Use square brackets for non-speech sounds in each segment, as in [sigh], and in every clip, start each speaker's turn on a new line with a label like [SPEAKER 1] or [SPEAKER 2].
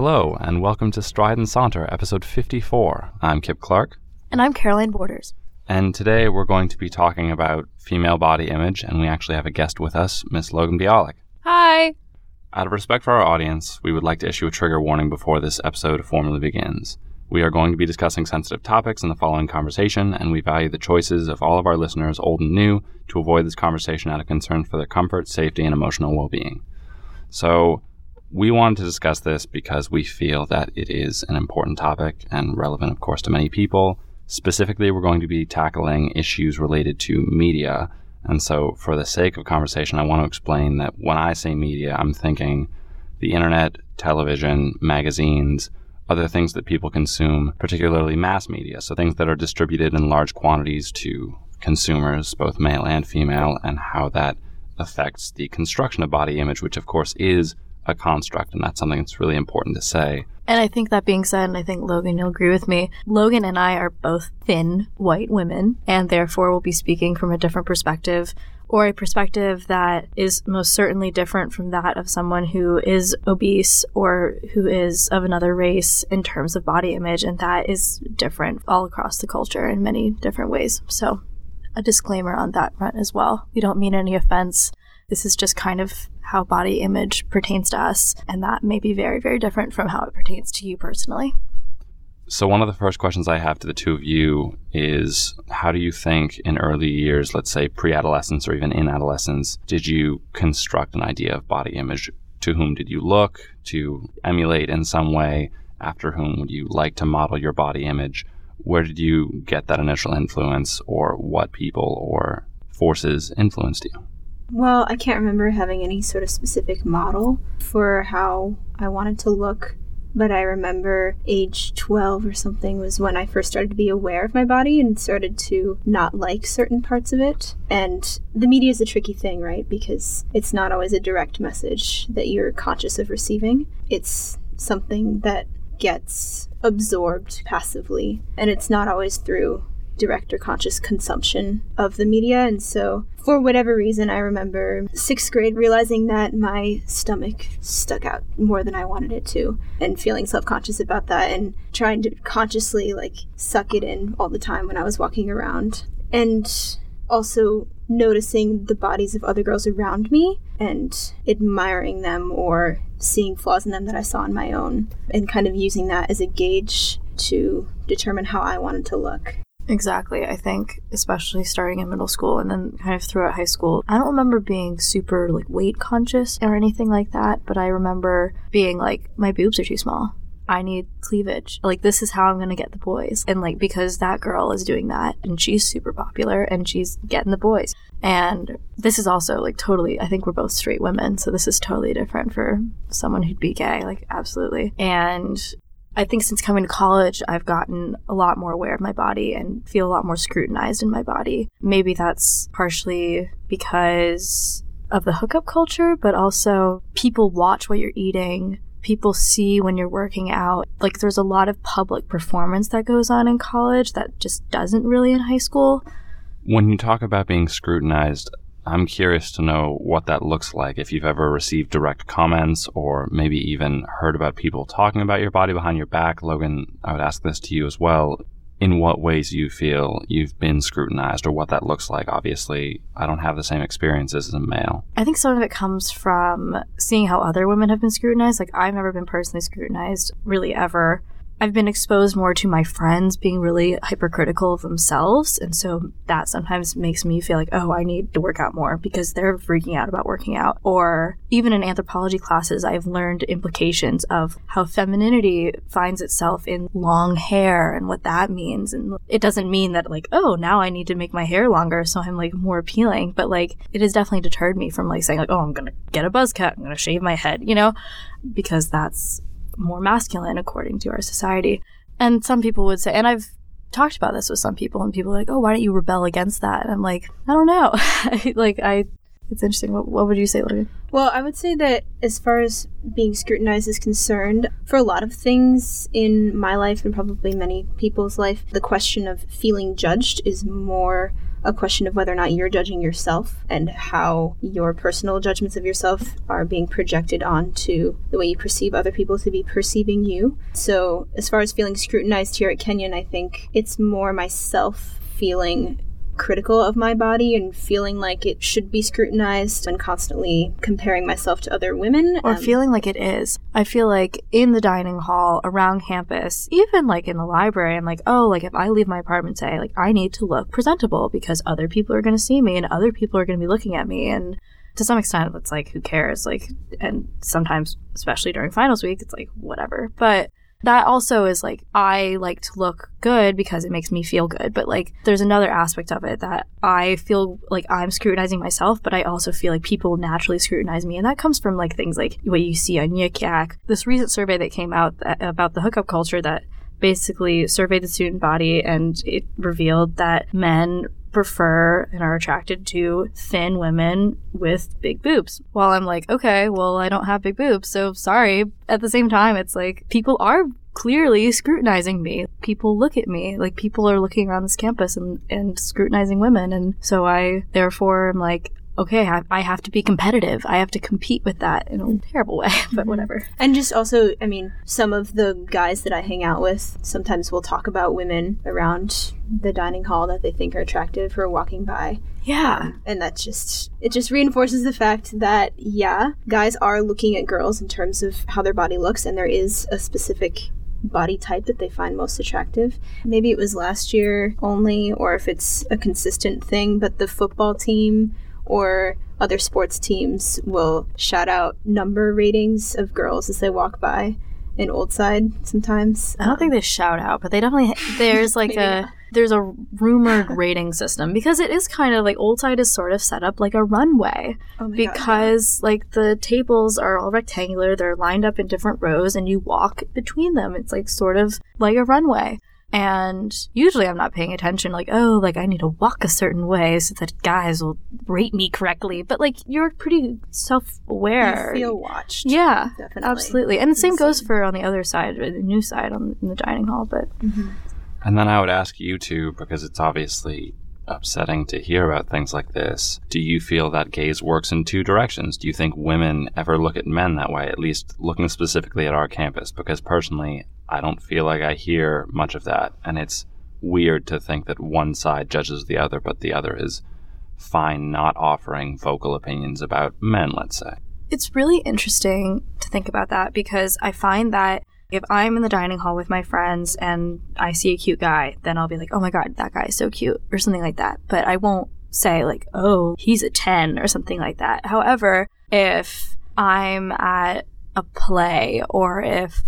[SPEAKER 1] Hello, and welcome to Stride and Saunter, episode 54. I'm Kip Clark,
[SPEAKER 2] And I'm Caroline Borders.
[SPEAKER 1] and today we're going to be talking about female body image, and we actually have a guest with us, Miss Logan Bialik.
[SPEAKER 2] Hi.
[SPEAKER 1] Out of respect for our audience, we would like to issue a trigger warning before this episode formally begins. We are going to be discussing sensitive topics in the following conversation, and we value the choices of all of our listeners, old and new, to avoid this conversation out of concern for their comfort, safety, and emotional well being. So, we wanted to discuss this because we feel that it is an important topic and relevant, of course, to many people. Specifically, we're going to be tackling issues related to media. And so, for the sake of conversation, I want to explain that when I say media, I'm thinking the internet, television, magazines, other things that people consume, particularly mass media. So, things that are distributed in large quantities to consumers, both male and female, and how that affects the construction of body image, which, of course, is a construct. And that's something that's really important to say.
[SPEAKER 2] And I think that being said, and I think Logan, you'll agree with me, Logan and I are both thin white women, and therefore we'll be speaking from a different perspective, or a perspective that is most certainly different from that of someone who is obese or who is of another race in terms of body image, and that is different all across the culture in many different ways. So, a disclaimer on that front as well. We don't mean any offense. This is just kind of how body image pertains to us, and that may be very, very different from how it pertains to you personally.
[SPEAKER 1] So, one of the first questions I have to the two of you is how do you think in early years, let's say pre adolescence or even in adolescence, did you construct an idea of body image? To whom did you look to emulate in some way? After whom would you like to model your body image? Where did you get that initial influence, or what people or forces influenced you?
[SPEAKER 3] Well, I can't remember having any sort of specific model for how I wanted to look, but I remember age 12 or something was when I first started to be aware of my body and started to not like certain parts of it. And the media is a tricky thing, right? Because it's not always a direct message that you're conscious of receiving, it's something that gets absorbed passively, and it's not always through direct or conscious consumption of the media. And so, for whatever reason, I remember sixth grade realizing that my stomach stuck out more than I wanted it to, and feeling self conscious about that, and trying to consciously like suck it in all the time when I was walking around. And also noticing the bodies of other girls around me and admiring them or seeing flaws in them that I saw in my own, and kind of using that as a gauge to determine how I wanted to look.
[SPEAKER 2] Exactly. I think, especially starting in middle school and then kind of throughout high school, I don't remember being super like weight conscious or anything like that, but I remember being like, my boobs are too small. I need cleavage. Like, this is how I'm going to get the boys. And like, because that girl is doing that and she's super popular and she's getting the boys. And this is also like totally, I think we're both straight women. So this is totally different for someone who'd be gay. Like, absolutely. And I think since coming to college, I've gotten a lot more aware of my body and feel a lot more scrutinized in my body. Maybe that's partially because of the hookup culture, but also people watch what you're eating. People see when you're working out. Like, there's a lot of public performance that goes on in college that just doesn't really in high school.
[SPEAKER 1] When you talk about being scrutinized, I'm curious to know what that looks like. If you've ever received direct comments or maybe even heard about people talking about your body behind your back, Logan, I would ask this to you as well. In what ways you feel you've been scrutinized or what that looks like? Obviously, I don't have the same experiences as a male.
[SPEAKER 2] I think some of it comes from seeing how other women have been scrutinized. Like, I've never been personally scrutinized, really, ever. I've been exposed more to my friends being really hypercritical of themselves. And so that sometimes makes me feel like, oh, I need to work out more because they're freaking out about working out. Or even in anthropology classes, I've learned implications of how femininity finds itself in long hair and what that means. And it doesn't mean that, like, oh, now I need to make my hair longer so I'm like more appealing. But like, it has definitely deterred me from like saying, like, oh, I'm going to get a buzz cut, I'm going to shave my head, you know, because that's more masculine according to our society. And some people would say, and I've talked about this with some people, and people are like, "Oh, why don't you rebel against that?" And I'm like, I don't know. [laughs] like, I, it's interesting. What, what would you say, Logan?
[SPEAKER 3] Well, I would say that as far as being scrutinized is concerned, for a lot of things in my life and probably many people's life, the question of feeling judged is more a question of whether or not you're judging yourself and how your personal judgments of yourself are being projected onto the way you perceive other people to be perceiving you. So, as far as feeling scrutinized here at Kenyon, I think it's more myself feeling critical of my body and feeling like it should be scrutinized and constantly comparing myself to other women
[SPEAKER 2] or
[SPEAKER 3] um,
[SPEAKER 2] feeling like it is. I feel like in the dining hall, around campus, even like in the library, I'm like, oh, like if I leave my apartment today, like I need to look presentable because other people are going to see me and other people are going to be looking at me. And to some extent, it's like, who cares? Like, and sometimes, especially during finals week, it's like, whatever. But that also is like I like to look good because it makes me feel good. But like there's another aspect of it that I feel like I'm scrutinizing myself, but I also feel like people naturally scrutinize me. And that comes from like things like what you see on Yik Yak. This recent survey that came out that, about the hookup culture that basically surveyed the student body and it revealed that men prefer and are attracted to thin women with big boobs. While I'm like, okay, well, I don't have big boobs, so sorry. At the same time, it's like people are clearly scrutinizing me. People look at me like people are looking around this campus and, and scrutinizing women. And so I, therefore, am like, okay, I, I have to be competitive. I have to compete with that in a mm. terrible way, [laughs] but mm-hmm. whatever.
[SPEAKER 3] And just also, I mean, some of the guys that I hang out with sometimes will talk about women around the dining hall that they think are attractive who are walking by.
[SPEAKER 2] Yeah.
[SPEAKER 3] And that just it just reinforces the fact that yeah, guys are looking at girls in terms of how their body looks and there is a specific body type that they find most attractive. Maybe it was last year only or if it's a consistent thing, but the football team or other sports teams will shout out number ratings of girls as they walk by in Old Side sometimes.
[SPEAKER 2] I don't think they shout out, but they definitely there's like a
[SPEAKER 3] not.
[SPEAKER 2] there's a rumored rating system because it is kind of like Old Side is sort of set up like a runway
[SPEAKER 3] Oh my God, yeah.
[SPEAKER 2] because like the tables are all rectangular, they're lined up in different rows and you walk between them. It's like sort of like a runway. And usually I'm not paying attention, like, oh, like I need to walk a certain way so that guys will rate me correctly. But like you're pretty self aware.
[SPEAKER 3] you feel watched.
[SPEAKER 2] Yeah,
[SPEAKER 3] Definitely.
[SPEAKER 2] absolutely. And the same goes for on the other side, or the new side on in the dining hall. But mm-hmm.
[SPEAKER 1] And then I would ask you too, because it's obviously upsetting to hear about things like this. Do you feel that gaze works in two directions? Do you think women ever look at men that way, at least looking specifically at our campus? Because personally, I don't feel like I hear much of that. And it's weird to think that one side judges the other, but the other is fine not offering vocal opinions about men, let's say.
[SPEAKER 2] it's really interesting to think about that because I find that if I'm in the dining hall with my friends and I see a cute guy, then I'll be like, oh my god, that guy is so cute, or something like that. But I won't say, like, oh, he's a 10 or something like that. However, if I'm at a play or if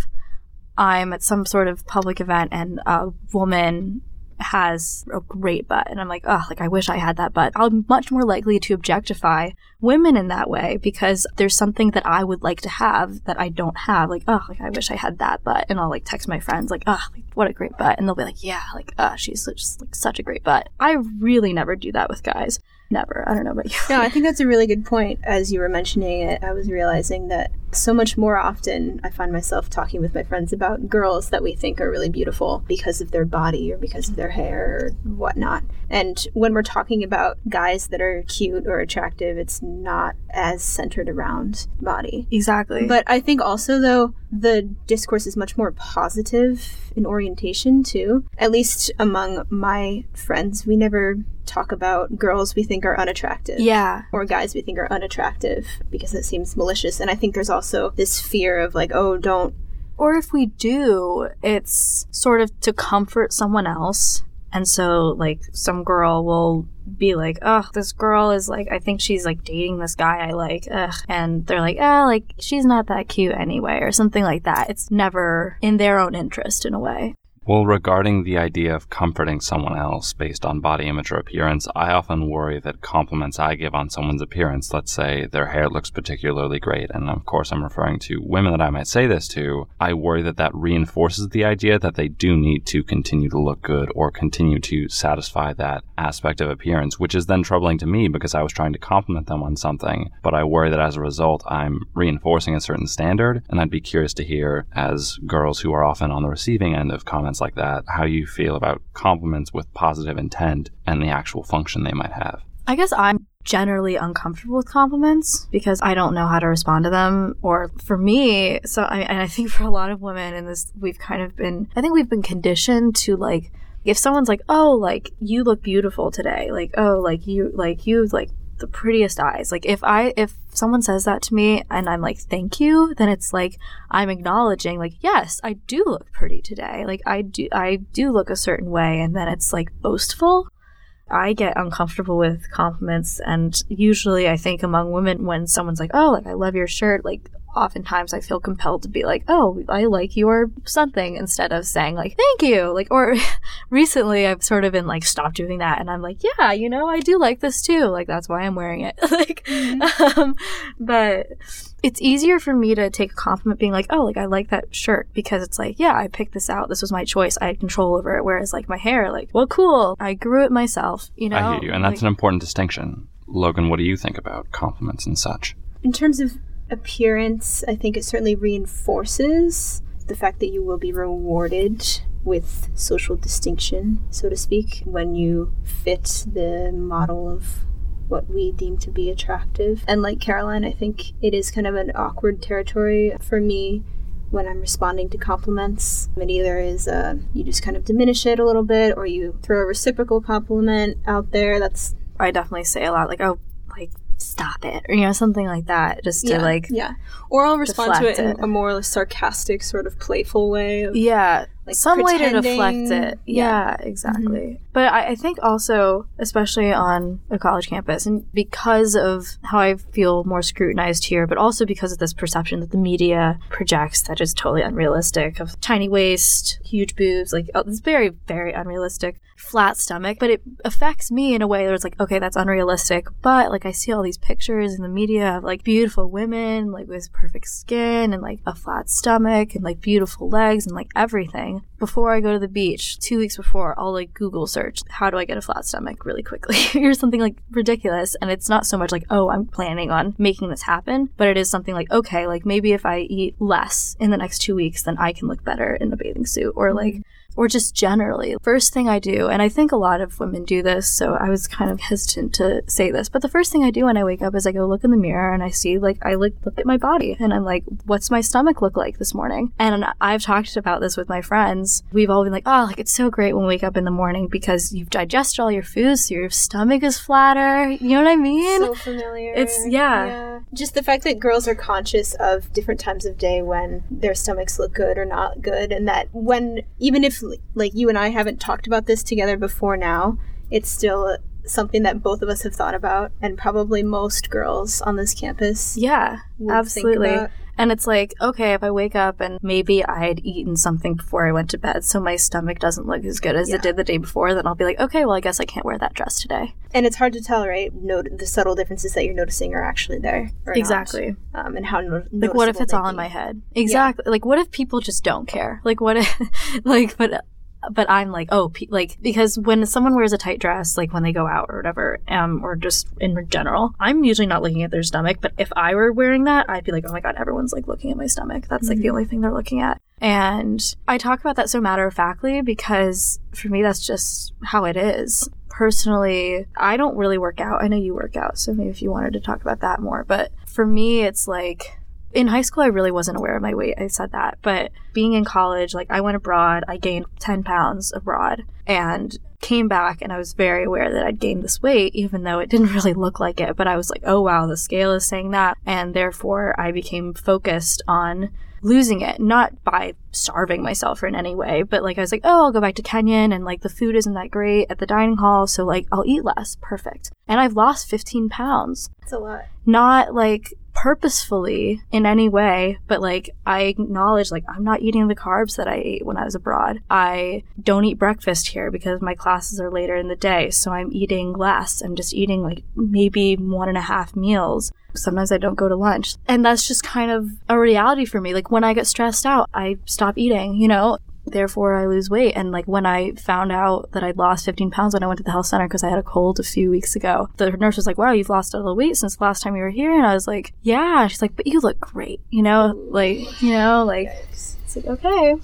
[SPEAKER 2] I'm at some sort of public event and a woman has a great butt and I'm like, oh, like I wish I had that butt. I'm much more likely to objectify women in that way because there's something that I would like to have that I don't have. Like, oh, like I wish I had that butt. And I'll like text my friends like, oh, like, what a great butt. And they'll be like, yeah, like, uh, she's just like such a great butt. I really never do that with guys. Never. I don't know about you.
[SPEAKER 3] No, I [laughs] think that's a really good point. As you were mentioning it, I was realizing that so much more often I find myself talking with my friends about girls that we think are really beautiful because of their body or because of their hair or whatnot. And when we're talking about guys that are cute or attractive, it's not as centered around body.
[SPEAKER 2] Exactly.
[SPEAKER 3] But I think also, though, the discourse is much more positive in orientation, too. At least among my friends, we never talk about girls we think are unattractive
[SPEAKER 2] yeah.
[SPEAKER 3] or guys we think are unattractive because it seems malicious. And I think there's also this fear of, like, oh, don't.
[SPEAKER 2] Or if we do, it's sort of to comfort someone else. And so, like, some girl will be like, oh, this girl is like, I think she's like dating this guy I like. Ugh. And they're like, oh, like, she's not that cute anyway, or something like that. It's never in their own interest in a way.
[SPEAKER 1] Well, regarding the idea of comforting someone else based on body image or appearance, I often worry that compliments I give on someone's appearance, let's say their hair looks particularly great, and of course I'm referring to women that I might say this to, I worry that that reinforces the idea that they do need to continue to look good or continue to satisfy that aspect of appearance, which is then troubling to me because I was trying to compliment them on something, but I worry that as a result I'm reinforcing a certain standard, and I'd be curious to hear, as girls who are often on the receiving end of comments like that, how you feel about compliments with positive intent and the actual function they might have.
[SPEAKER 2] I guess I'm generally uncomfortable with compliments because I don't know how to respond to them. Or for me, so I, and I think for a lot of women in this, we've kind of been, I think we've been conditioned to like, if someone's like, oh, like you look beautiful today, like, oh, like you, like you, like the prettiest eyes. Like if I, if someone says that to me and I'm like, thank you, then it's like, I'm acknowledging like, yes, I do look pretty today. Like I do, I do look a certain way. And then it's like boastful. I get uncomfortable with compliments, and usually I think among women, when someone's like, "Oh, like I love your shirt," like oftentimes I feel compelled to be like, "Oh, I like your something," instead of saying like, "Thank you." Like, or [laughs] recently I've sort of been like, "Stop doing that," and I'm like, "Yeah, you know, I do like this too. Like that's why I'm wearing it." [laughs] like, mm-hmm. um, but it's easier for me to take a compliment being like, oh, like I like that shirt because it's like, yeah, I picked this out. This was my choice. I had control over it. Whereas like my hair, like, well, cool. I grew it myself, you know?
[SPEAKER 1] I hear you. And that's like, an important distinction. Logan, what do you think about compliments and such?
[SPEAKER 3] In terms of appearance, I think it certainly reinforces the fact that you will be rewarded with social distinction, so to speak, when you fit the model of what we deem to be attractive. And like Caroline, I think it is kind of an awkward territory for me when I'm responding to compliments. It either is uh, you just kind of diminish it a little bit, or you throw a reciprocal compliment out there. That's
[SPEAKER 2] I definitely say a lot, like oh, stop it, or you know something like that, just to
[SPEAKER 3] yeah,
[SPEAKER 2] like
[SPEAKER 3] yeah. Or I'll respond to it, it, in a more sarcastic, sort of playful way. Of,
[SPEAKER 2] yeah, like some way to deflect it. Yeah, yeah exactly. Mm-hmm. But I, I, think also, especially on a college campus, and because of how I feel more scrutinized here, but also because of this perception that the media projects that is totally unrealistic of tiny waist, huge boobs, like oh, it's very, very unrealistic, flat stomach. But it affects me in a way where it's like, okay, that's unrealistic. But like I see all these pictures in the media of like beautiful women, like with perfect skin and like a flat stomach and like beautiful legs and like everything before I go to the beach, two weeks before, I'll like Google search how do I get a flat stomach really quickly [laughs] or something like ridiculous. And it's not so much like, oh, I'm planning on making this happen, but it is something like, okay, like maybe if I eat less in the next two weeks, then I can look better in a bathing suit or like mm-hmm or just generally. First thing I do, and I think a lot of women do this, so I was kind of hesitant to say this, but the first thing I do when I wake up is I go look in the mirror and I see, like, I look, look at my body and I'm like, what's my stomach look like this morning? And I've talked about this with my friends. We've all been like, oh, like, it's so great when we wake up in the morning because you've digested all your foods, so your stomach is flatter. You know what I mean?
[SPEAKER 3] So familiar.
[SPEAKER 2] It's, yeah.
[SPEAKER 3] yeah. Just the fact that girls are conscious of different times of day when their stomachs look good or not good, and that when, even if like you and I haven't talked about this together before now, it's still something that both of us have thought about and probably most girls on this campus.
[SPEAKER 2] Yeah, absolutely. And it's like, okay, if I wake up and maybe I had eaten something before I went to bed, so my stomach doesn't look as good as yeah. it did the day before, then I'll be like, okay, well, I guess I can't wear that dress today.
[SPEAKER 3] And it's hard to tell, right? Note the subtle differences that you're noticing are actually there.
[SPEAKER 2] exactly.
[SPEAKER 3] Um, and how no-
[SPEAKER 2] like, what if it's all in my head? Exactly. Yeah. Like, what if people just don't care? Like, what if, [laughs] like, but but I'm like, oh, pe- like because when someone wears a tight dress, like when they go out or whatever, um, or just in general, I'm usually not looking at their stomach. But if I were wearing that, I'd be like, oh my god, everyone's like looking at my stomach. That's like mm-hmm. the only thing they're looking at. And I talk about that so matter of factly because for me, that's just how it is. Personally, I don't really work out. I know you work out, so maybe if you wanted to talk about that more. But for me, it's like in high school, I really wasn't aware of my weight. I said that. But being in college, like I went abroad, I gained 10 pounds abroad and came back and I was very aware that I'd gained this weight, even though it didn't [laughs] really look like it. But I was like, oh wow, the scale is saying that. And therefore, I became focused on losing it, not by starving myself or in any way, but like I was like, oh, I'll go back to Kenyon and like the food isn't that great at the dining hall, so like I'll eat less. Perfect. And I've lost 15 pounds.
[SPEAKER 3] That's a lot.
[SPEAKER 2] Not like purposefully in any way, but like I acknowledge like I'm not eating the carbs that I ate when I was abroad. I don't eat breakfast here because my classes are later in the day, so I'm eating less. I'm just eating like maybe one and a half meals. Sometimes I don't go to lunch. And that's just kind of a reality for me. Like when I get stressed out, I stop eating, you know? Therefore I lose weight. And like when I found out that I'd lost 15 pounds when I went to the health center because I had a cold a few weeks ago, the nurse was like, wow, you've lost a little weight since the last time you were here. And I was like, yeah. She's like, but you look great, you know, like, you know, like, it's like, okay.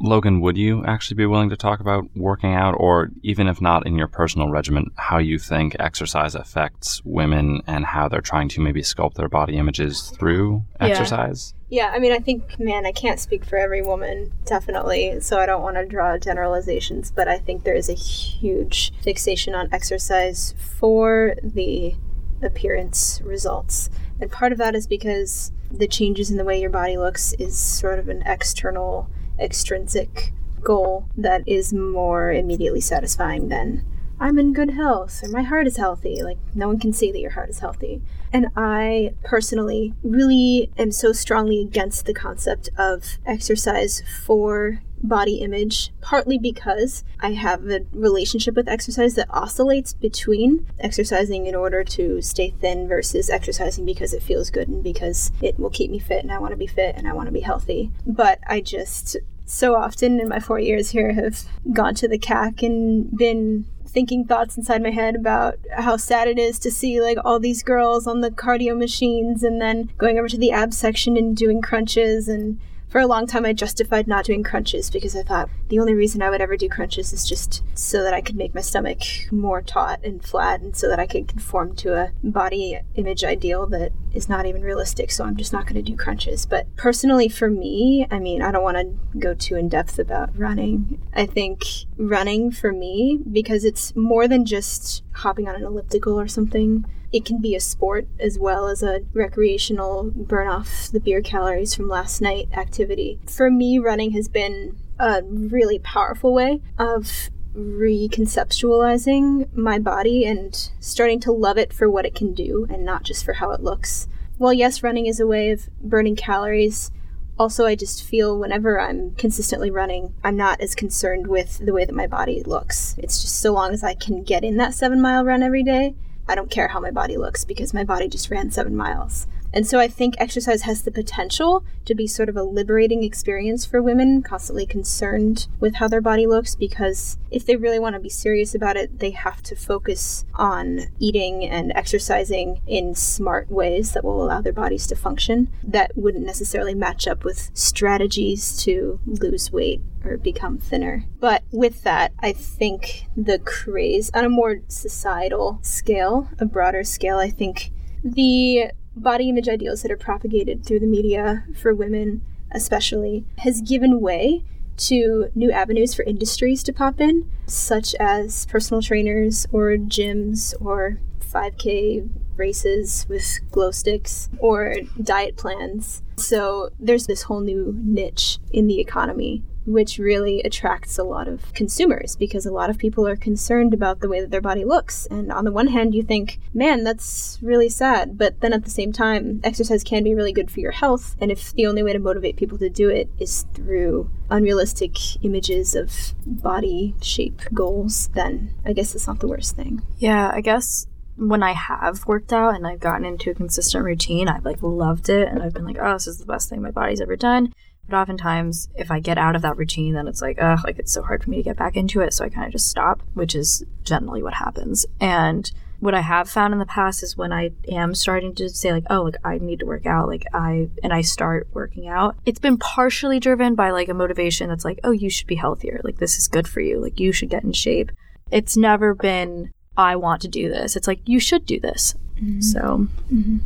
[SPEAKER 1] Logan, would you actually be willing to talk about working out, or even if not in your personal regimen, how you think exercise affects women and how they're trying to maybe sculpt their body images through
[SPEAKER 2] Yeah.
[SPEAKER 1] exercise?
[SPEAKER 3] Yeah, I mean, I think, man, I can't speak for every woman, definitely, so I don't want to draw generalizations, but I think there is a huge fixation on exercise for the appearance results. And part of that is because the changes in the way your body looks is sort of an external, extrinsic goal that is more immediately satisfying than I'm in good health or my heart is healthy. Like, no one can see that your heart is healthy. And I personally really am so strongly against the concept of exercise for body image, partly because I have a relationship with exercise that oscillates between exercising in order to stay thin versus exercising because it feels good and because it will keep me fit and I want to be fit and I want to be healthy. But I just so often in my four years here have gone to the CAC and been thinking thoughts inside my head about how sad it is to see like all these girls on the cardio machines and then going over to the ab section and doing crunches and for a long time I justified not doing crunches because I thought the only reason I would ever do crunches is just so that I could make my stomach more taut and flat and so that I could conform to a body image ideal that is not even realistic. So I'm just not going to do crunches. But personally for me I mean I don't want to go too in depth about running. I think running for me because it's more than just hopping on an elliptical or something it can be a sport as well as a recreational burn off the beer calories from last night activity. For me, running has been a really powerful way of reconceptualizing my body and starting to love it for what it can do and not just for how it looks. While, yes, running is a way of burning calories, also, I just feel whenever I'm consistently running, I'm not as concerned with the way that my body looks. It's just so long as I can get in that seven mile run every day, I don't care how my body looks because my body just ran seven miles. And so I think exercise has the potential to be sort of a liberating experience for women constantly concerned with how their body looks because if they really want to be serious about it, they have to focus on eating and exercising in smart ways that will allow their bodies to function that wouldn't necessarily match up with strategies to lose weight or become thinner. But with that, I think the craze on a more societal scale, a broader scale, I think the body image ideals that are propagated through the media for women, especially, has given way to new avenues for industries to pop in, such as personal trainers or gyms or 5K races with glow sticks or diet plans. So there's this whole new niche in the economy which really attracts a lot of consumers because a lot of people are concerned about the way that their body looks. And on the one hand, you think, man, that's really sad. But then at the same time, exercise can be really good for your health. And if the only way to motivate people to do it is through unrealistic images of body shape goals, then I guess it's not the worst thing.
[SPEAKER 2] Yeah, I guess when I have worked out and I've gotten into a consistent routine, I've like loved it and I've been like, oh, this is the best thing my body's ever done. But oftentimes, if I get out of that routine, then it's like, ugh, like it's so hard for me to get back into it. So I kind of just stop, which is generally what happens. And what I have found in the past is when I am starting to say like, oh, like I need to work out, like I and I start working out. It's been partially driven by like a motivation that's like, oh, you should be healthier. Like this is good for you. Like you should get in shape. It's never been I want to do this. It's like you should do this. Mm-hmm. So mm-hmm.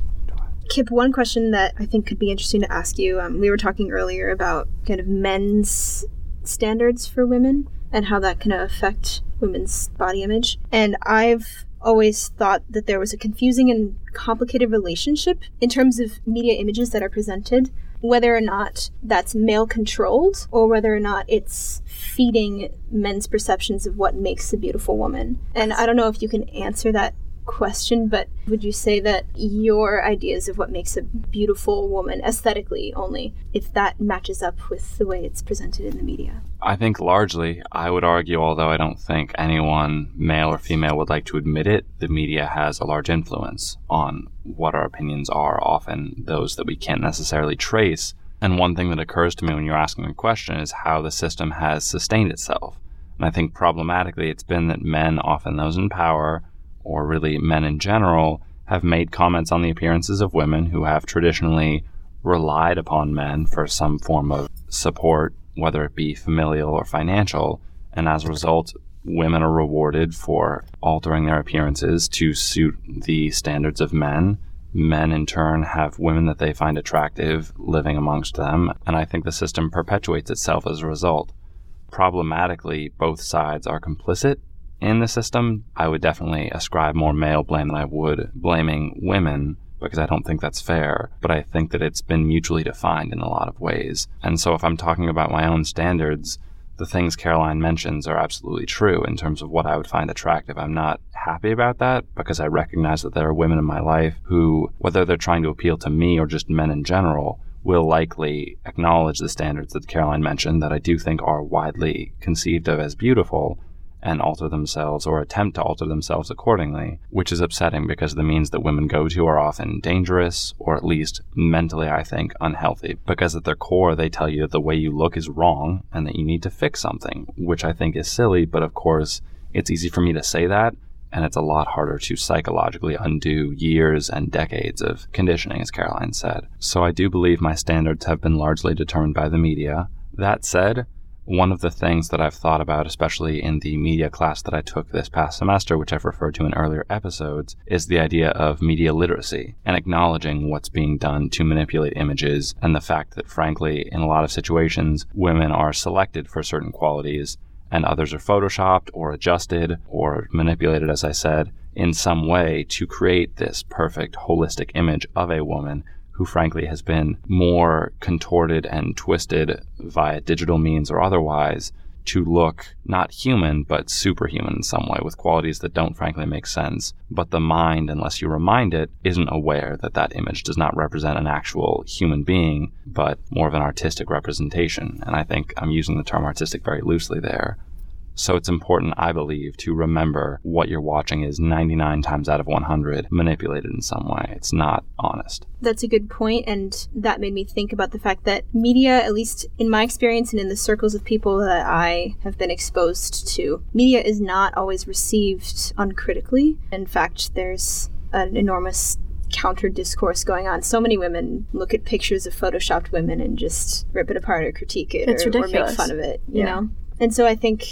[SPEAKER 3] Kip, one question that I think could be interesting to ask you. Um, we were talking earlier about kind of men's standards for women and how that can affect women's body image. And I've always thought that there was a confusing and complicated relationship in terms of media images that are presented, whether or not that's male controlled or whether or not it's feeding men's perceptions of what makes a beautiful woman. And I don't know if you can answer that question, but would you say that your ideas of what makes a beautiful woman aesthetically only, if that matches up with the way it's presented in the media?
[SPEAKER 1] I think largely, I would argue, although I don't think anyone, male or female, would like to admit it, the media has a large influence on what our opinions are, often those that we can't necessarily trace. And one thing that occurs to me when you're asking the question is how the system has sustained itself. And I think problematically, it's been that men, often those in power, or really men in general, have made comments on the appearances of women who have traditionally relied upon men for some form of support whether it be familial or financial. And as a result, women are rewarded for altering their appearances to suit the standards of men. Men, in turn, have women that they find attractive living amongst them, and I think the system perpetuates itself as a result. Problematically, both sides are complicit in the system. I would definitely ascribe more male blame than I would blaming women because I don't think that's fair, but I think that it's been mutually defined in a lot of ways. And so if I'm talking about my own standards, the things Caroline mentions are absolutely true in terms of what I would find attractive. I'm not happy about that because I recognize that there are women in my life who, whether they're trying to appeal to me or just men in general, will likely acknowledge the standards that Caroline mentioned that I do think are widely conceived of as beautiful and alter themselves or attempt to alter themselves accordingly, which is upsetting because the means that women go to are often dangerous or at least mentally, I think, unhealthy. Because at their core, they tell you that the way you look is wrong and that you need to fix something, which I think is silly, but of course, it's easy for me to say that. And it's a lot harder to psychologically undo years and decades of conditioning, as Caroline said. So I do believe my standards have been largely determined by the media. That said, one of the things that I've thought about, especially in the media class that I took this past semester, which I've referred to in earlier episodes, is the idea of media literacy and acknowledging what's being done to manipulate images and the fact that, frankly, in a lot of situations, women are selected for certain qualities and others are photoshopped or adjusted or manipulated, as I said, in some way to create this perfect holistic image of a woman who frankly has been more contorted and twisted via digital means or otherwise to look not human, but superhuman in some way, with qualities that don't frankly make sense. But the mind, unless you remind it, isn't aware that that image does not represent an actual human being, but more of an artistic representation. And I think I'm using the term artistic very loosely there. So it's important, I believe, to remember what you're watching is 99 times out of 100 manipulated in some way. It's not honest.
[SPEAKER 3] That's a good point, and that made me think about the fact that media, at least in my experience and in the circles of people that I have been exposed to, media is not always received uncritically. In fact, there's an enormous counter discourse going on. So many women look at pictures of photoshopped women and just rip it apart or critique it or, or make fun of it, you
[SPEAKER 2] Yeah.
[SPEAKER 3] know? And so I think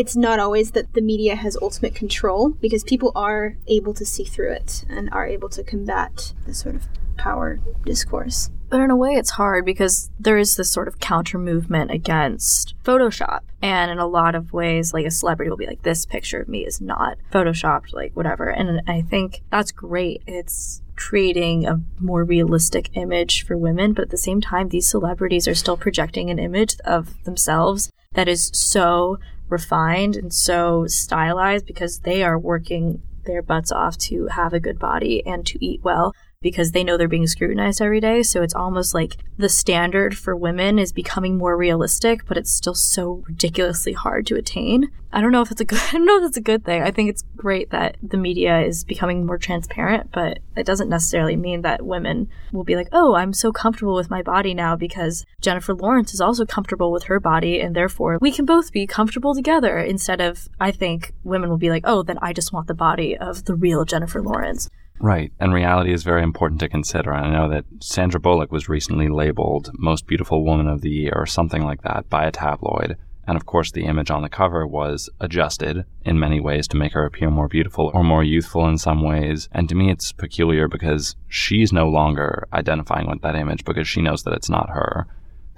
[SPEAKER 3] it's not always that the media has ultimate control because people are able to see through it and are able to combat the sort of power discourse.
[SPEAKER 2] But in a way, it's hard because there is this sort of counter movement against Photoshop. And in a lot of ways, like a celebrity will be like, this picture of me is not Photoshopped, like whatever. And I think that's great. It's creating a more realistic image for women. But at the same time, these celebrities are still projecting an image of themselves that is so refined and so stylized because they are working their butts off to have a good body and to eat well because they know they're being scrutinized every day. So it's almost like the standard for women is becoming more realistic, but it's still so ridiculously hard to attain. I don't know if it's a [laughs] good I don't know if it's a good thing. I think it's great that the media is becoming more transparent, but it doesn't necessarily mean that women will be like, "Oh, I'm so comfortable with my body now because Jennifer Lawrence is also comfortable with her body and therefore we can both be comfortable together." Instead of I think women will be like, "Oh, then I just want the body of the real Jennifer Lawrence."
[SPEAKER 1] Right, and reality is very important to consider. I know that Sandra Bullock was recently labeled Most Beautiful Woman of the Year or something like that by a tabloid. And of course, the image on the cover was adjusted in many ways to make her appear more beautiful or more youthful in some ways. And to me, it's peculiar because she's no longer identifying with that image because she knows that it's not her.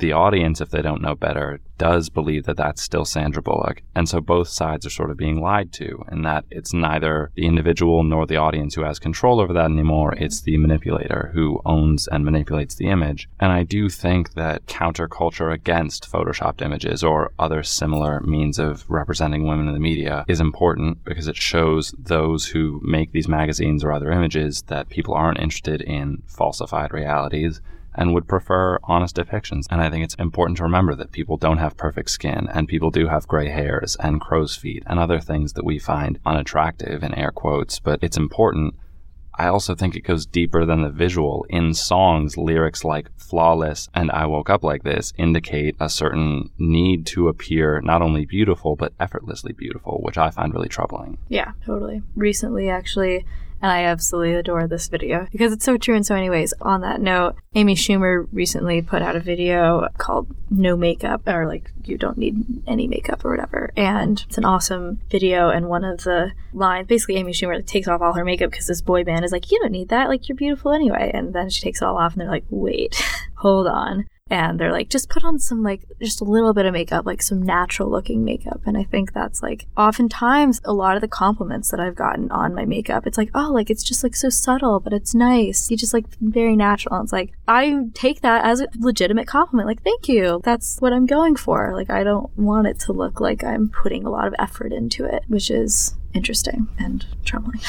[SPEAKER 1] The audience, if they don't know better, does believe that that's still Sandra Bullock. And so both sides are sort of being lied to, in that it's neither the individual nor the audience who has control over that anymore. It's the manipulator who owns and manipulates the image. And I do think that counterculture against photoshopped images or other similar means of representing women in the media is important because it shows those who make these magazines or other images that people aren't interested in falsified realities and would prefer honest depictions. And I think it's important to remember that people don't have perfect skin and people do have gray hairs and crow's feet and other things that we find unattractive in air quotes, but it's important. I also think it goes deeper than the visual. In songs, lyrics like flawless and I woke up like this indicate a certain need to appear not only beautiful, but effortlessly beautiful, which I find really troubling.
[SPEAKER 2] Yeah, totally. Recently, actually, And I absolutely adore this video because it's so true in so many ways. On that note, Amy Schumer recently put out a video called No Makeup, or like, you don't need any makeup or whatever. And it's an awesome video. And one of the lines, basically, Amy Schumer takes off all her makeup because this boy band is like, you don't need that. Like, you're beautiful anyway. And then she takes it all off, and they're like, wait, [laughs] hold on and they're like just put on some like just a little bit of makeup like some natural looking makeup. And i think that's like oftentimes a lot of the compliments that i've gotten on my makeup it's like oh like it's just like so subtle but it's nice. You just like very natural. And it's like i take that as a legitimate compliment like thank you. That's what i'm going for. Like i don't want it to look like i'm putting a lot of effort into it which is interesting and troubling.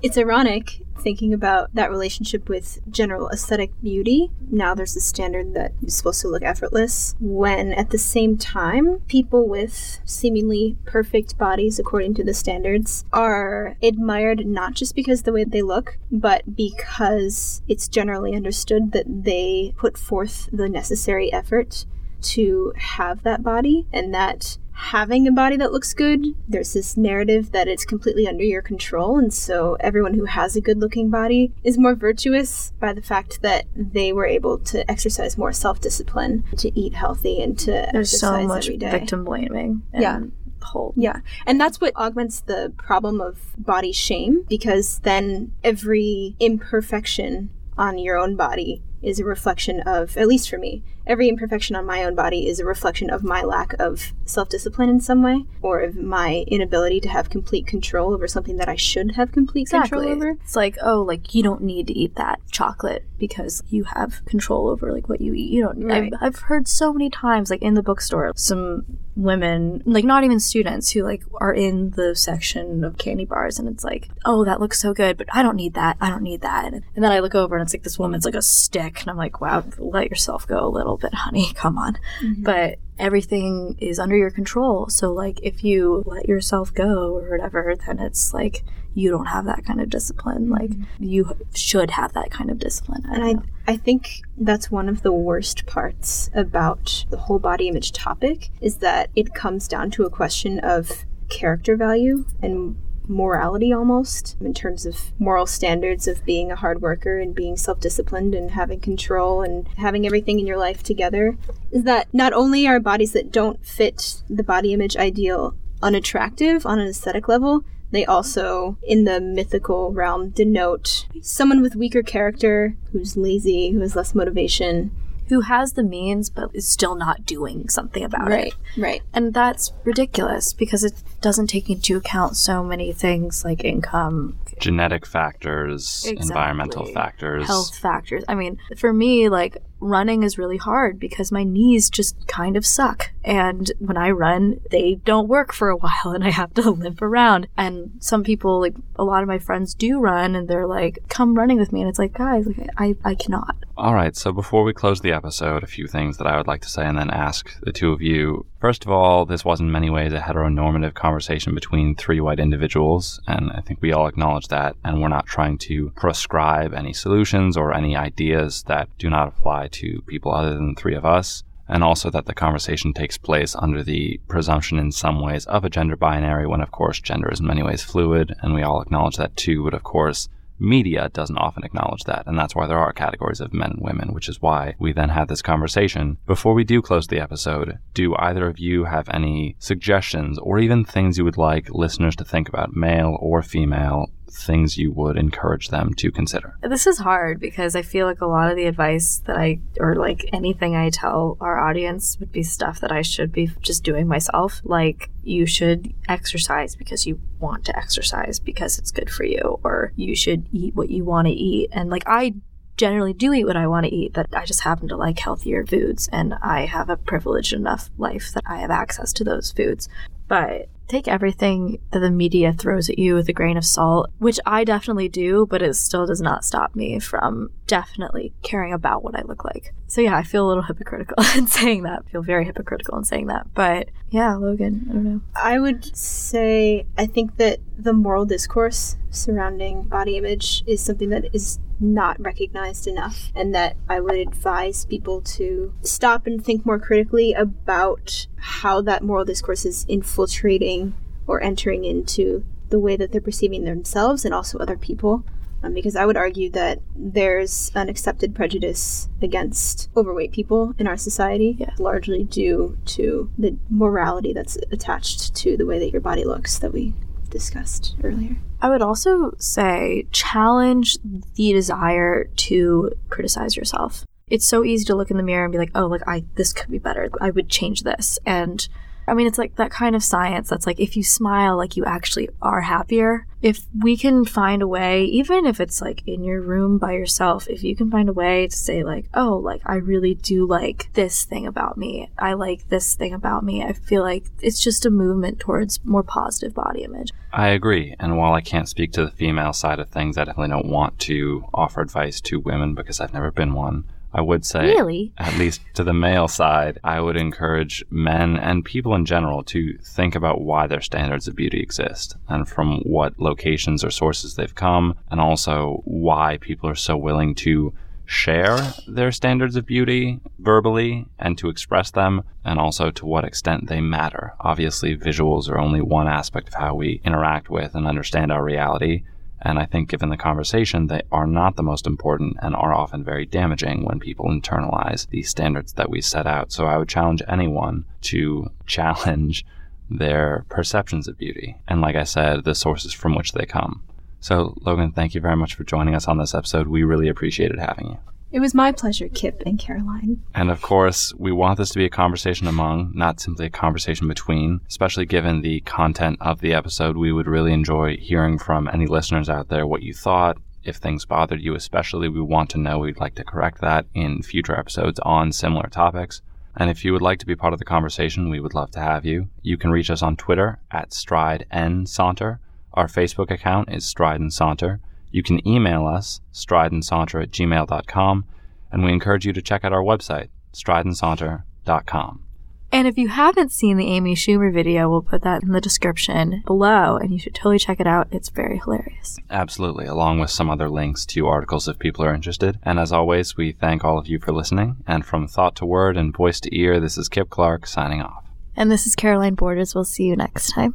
[SPEAKER 3] It's ironic thinking about that relationship with general aesthetic beauty. Now there's a standard that is supposed to look effortless, when at the same time, people with seemingly perfect bodies, according to the standards, are admired not just because the way they look, but because it's generally understood that they put forth the necessary effort to have that body and that having a body that looks good, there's this narrative that it's completely under your control. And so everyone who has a good looking body is more virtuous by the fact that they were able to exercise more self discipline, to eat healthy, and to
[SPEAKER 2] there's
[SPEAKER 3] exercise
[SPEAKER 2] so much
[SPEAKER 3] every day.
[SPEAKER 2] victim blaming and
[SPEAKER 3] Yeah.
[SPEAKER 2] whole
[SPEAKER 3] Yeah. And that's what augments the problem of body shame because then every imperfection on your own body is a reflection of, at least for me, every imperfection on my own body is a reflection of my lack of self discipline in some way or of my inability to have complete control over something that I should have complete control over.
[SPEAKER 2] It's like, oh, like you don't need to eat that chocolate because you have control over like what you eat. You don't.
[SPEAKER 3] Right.
[SPEAKER 2] I've, I've heard so many times, like in the bookstore, some women, like not even students, who like are in the section of candy bars, and it's like, oh, that looks so good, but I don't need that. I don't need that. And then I look over, and it's like this woman's like a stick, and I'm like, wow, let yourself go a little bit, honey. [laughs] Come on. Mm-hmm. But everything is under your control. So like if you let yourself go or whatever, then it's like you don't have that kind of discipline. Mm-hmm. Like you should have that kind of discipline. I
[SPEAKER 3] And I. I think that's one of the worst parts about the whole body image topic is that it comes down to a question of character value and morality almost in terms of moral standards of being a hard worker and being self-disciplined and having control and having everything in your life together is that not only are bodies that don't fit the body image ideal unattractive on an aesthetic level they also, in the mythical realm, denote someone with weaker character, who's lazy, who has less motivation.
[SPEAKER 2] Who has the means but is still not doing something about it.
[SPEAKER 3] right. Right.
[SPEAKER 2] And that's ridiculous because it doesn't take into account so many things like income,
[SPEAKER 1] Genetic factors, environmental factors.
[SPEAKER 2] health factors. I mean, for me, like running is really hard because my knees just kind of suck. And when I run, they don't work for a [laughs] while and I have to limp around. And some people, like a lot of my friends do run and they're like, come running with me. And it's like, guys, like I, I cannot.
[SPEAKER 1] All right, so before we close the episode, a few things that I would like to say and then ask the two of you. First of all, this was in many ways a heteronormative conversation between three white individuals, and I think we all acknowledge that, and we're not trying to prescribe any solutions or any ideas that do not apply to people other than three of us. And also that the conversation takes place under the presumption in some ways of a gender binary, when of course gender is in many ways fluid, and we all acknowledge that too, but of course media doesn't often acknowledge that, and that's why there are categories of men and women, which is why we then had this conversation. Before we do close the episode, do either of you have any suggestions or even things you would like listeners to think about, male or female, things you would encourage them to consider?
[SPEAKER 2] This is hard because I feel like a lot of the advice that I, or like anything I tell our audience would be stuff that I should be just doing myself. Like, you should exercise because you want to exercise because it's good for you, or you should eat what you want to eat. And like, I generally do eat what I want to eat, that I just happen to like healthier foods, and I have a privileged enough life that I have access to those foods. But take everything that the media throws at you with a grain of salt, which I definitely do, but it still does not stop me from definitely caring about what I look like. So yeah, I feel a little hypocritical [laughs] in saying that. I feel very hypocritical in saying that. But yeah, Logan, I don't know.
[SPEAKER 3] I would say I think that the moral discourse surrounding body image is something that is not recognized enough, and that I would advise people to stop and think more critically about how that moral discourse is infiltrating or entering into the way that they're perceiving themselves and also other people. Um, because I would argue that there's an accepted prejudice against overweight people in our society,
[SPEAKER 2] Yeah.
[SPEAKER 3] largely due to the morality that's attached to the way that your body looks that we discussed earlier.
[SPEAKER 2] I would also say challenge the desire to criticize yourself. It's so easy to look in the mirror and be like, "Oh, like I this could be better. I would change this." And I mean, it's like that kind of science that's like if you smile, like you actually are happier. If we can find a way, even if it's like in your room by yourself, if you can find a way to say like, "Oh, like I really do like this thing about me. I like this thing about me." I feel like it's just a movement towards more positive body image.
[SPEAKER 1] I agree. And while I can't speak to the female side of things, I definitely don't want to offer advice to women because I've never been one. I would say,
[SPEAKER 2] Really?
[SPEAKER 1] at least to the male side, I would encourage men and people in general to think about why their standards of beauty exist and from what locations or sources they've come, and also why people are so willing to share their standards of beauty verbally and to express them, and also to what extent they matter. Obviously, visuals are only one aspect of how we interact with and understand our reality. And I think, given the conversation, they are not the most important and are often very damaging when people internalize these standards that we set out. So I would challenge anyone to challenge their perceptions of beauty. And like I said, the sources from which they come. So, Logan, thank you very much for joining us on this episode. We really appreciated having you.
[SPEAKER 3] It was my pleasure, Kip and Caroline.
[SPEAKER 1] And of course, we want this to be a conversation among, not simply a conversation between, especially given the content of the episode. We would really enjoy hearing from any listeners out there what you thought. If things bothered you, especially, we want to know. We'd like to correct that in future episodes on similar topics. And if you would like to be part of the conversation, we would love to have you. You can reach us on Twitter at Stride N Saunter. Our Facebook account is Stride and Saunter. You can email us, strideandsaunter at gmail.com, and we encourage you to check out our website, strideandsaunter.com.
[SPEAKER 2] And if you haven't seen the Amy Schumer video, we'll put that in the description below, and you should totally check it out. It's very hilarious.
[SPEAKER 1] Absolutely, along with some other links to articles if people are interested. And as always, we thank all of you for listening. And from thought to word and voice to ear, this is Kip Clark signing off.
[SPEAKER 2] And this is Caroline Borders. We'll see you next time.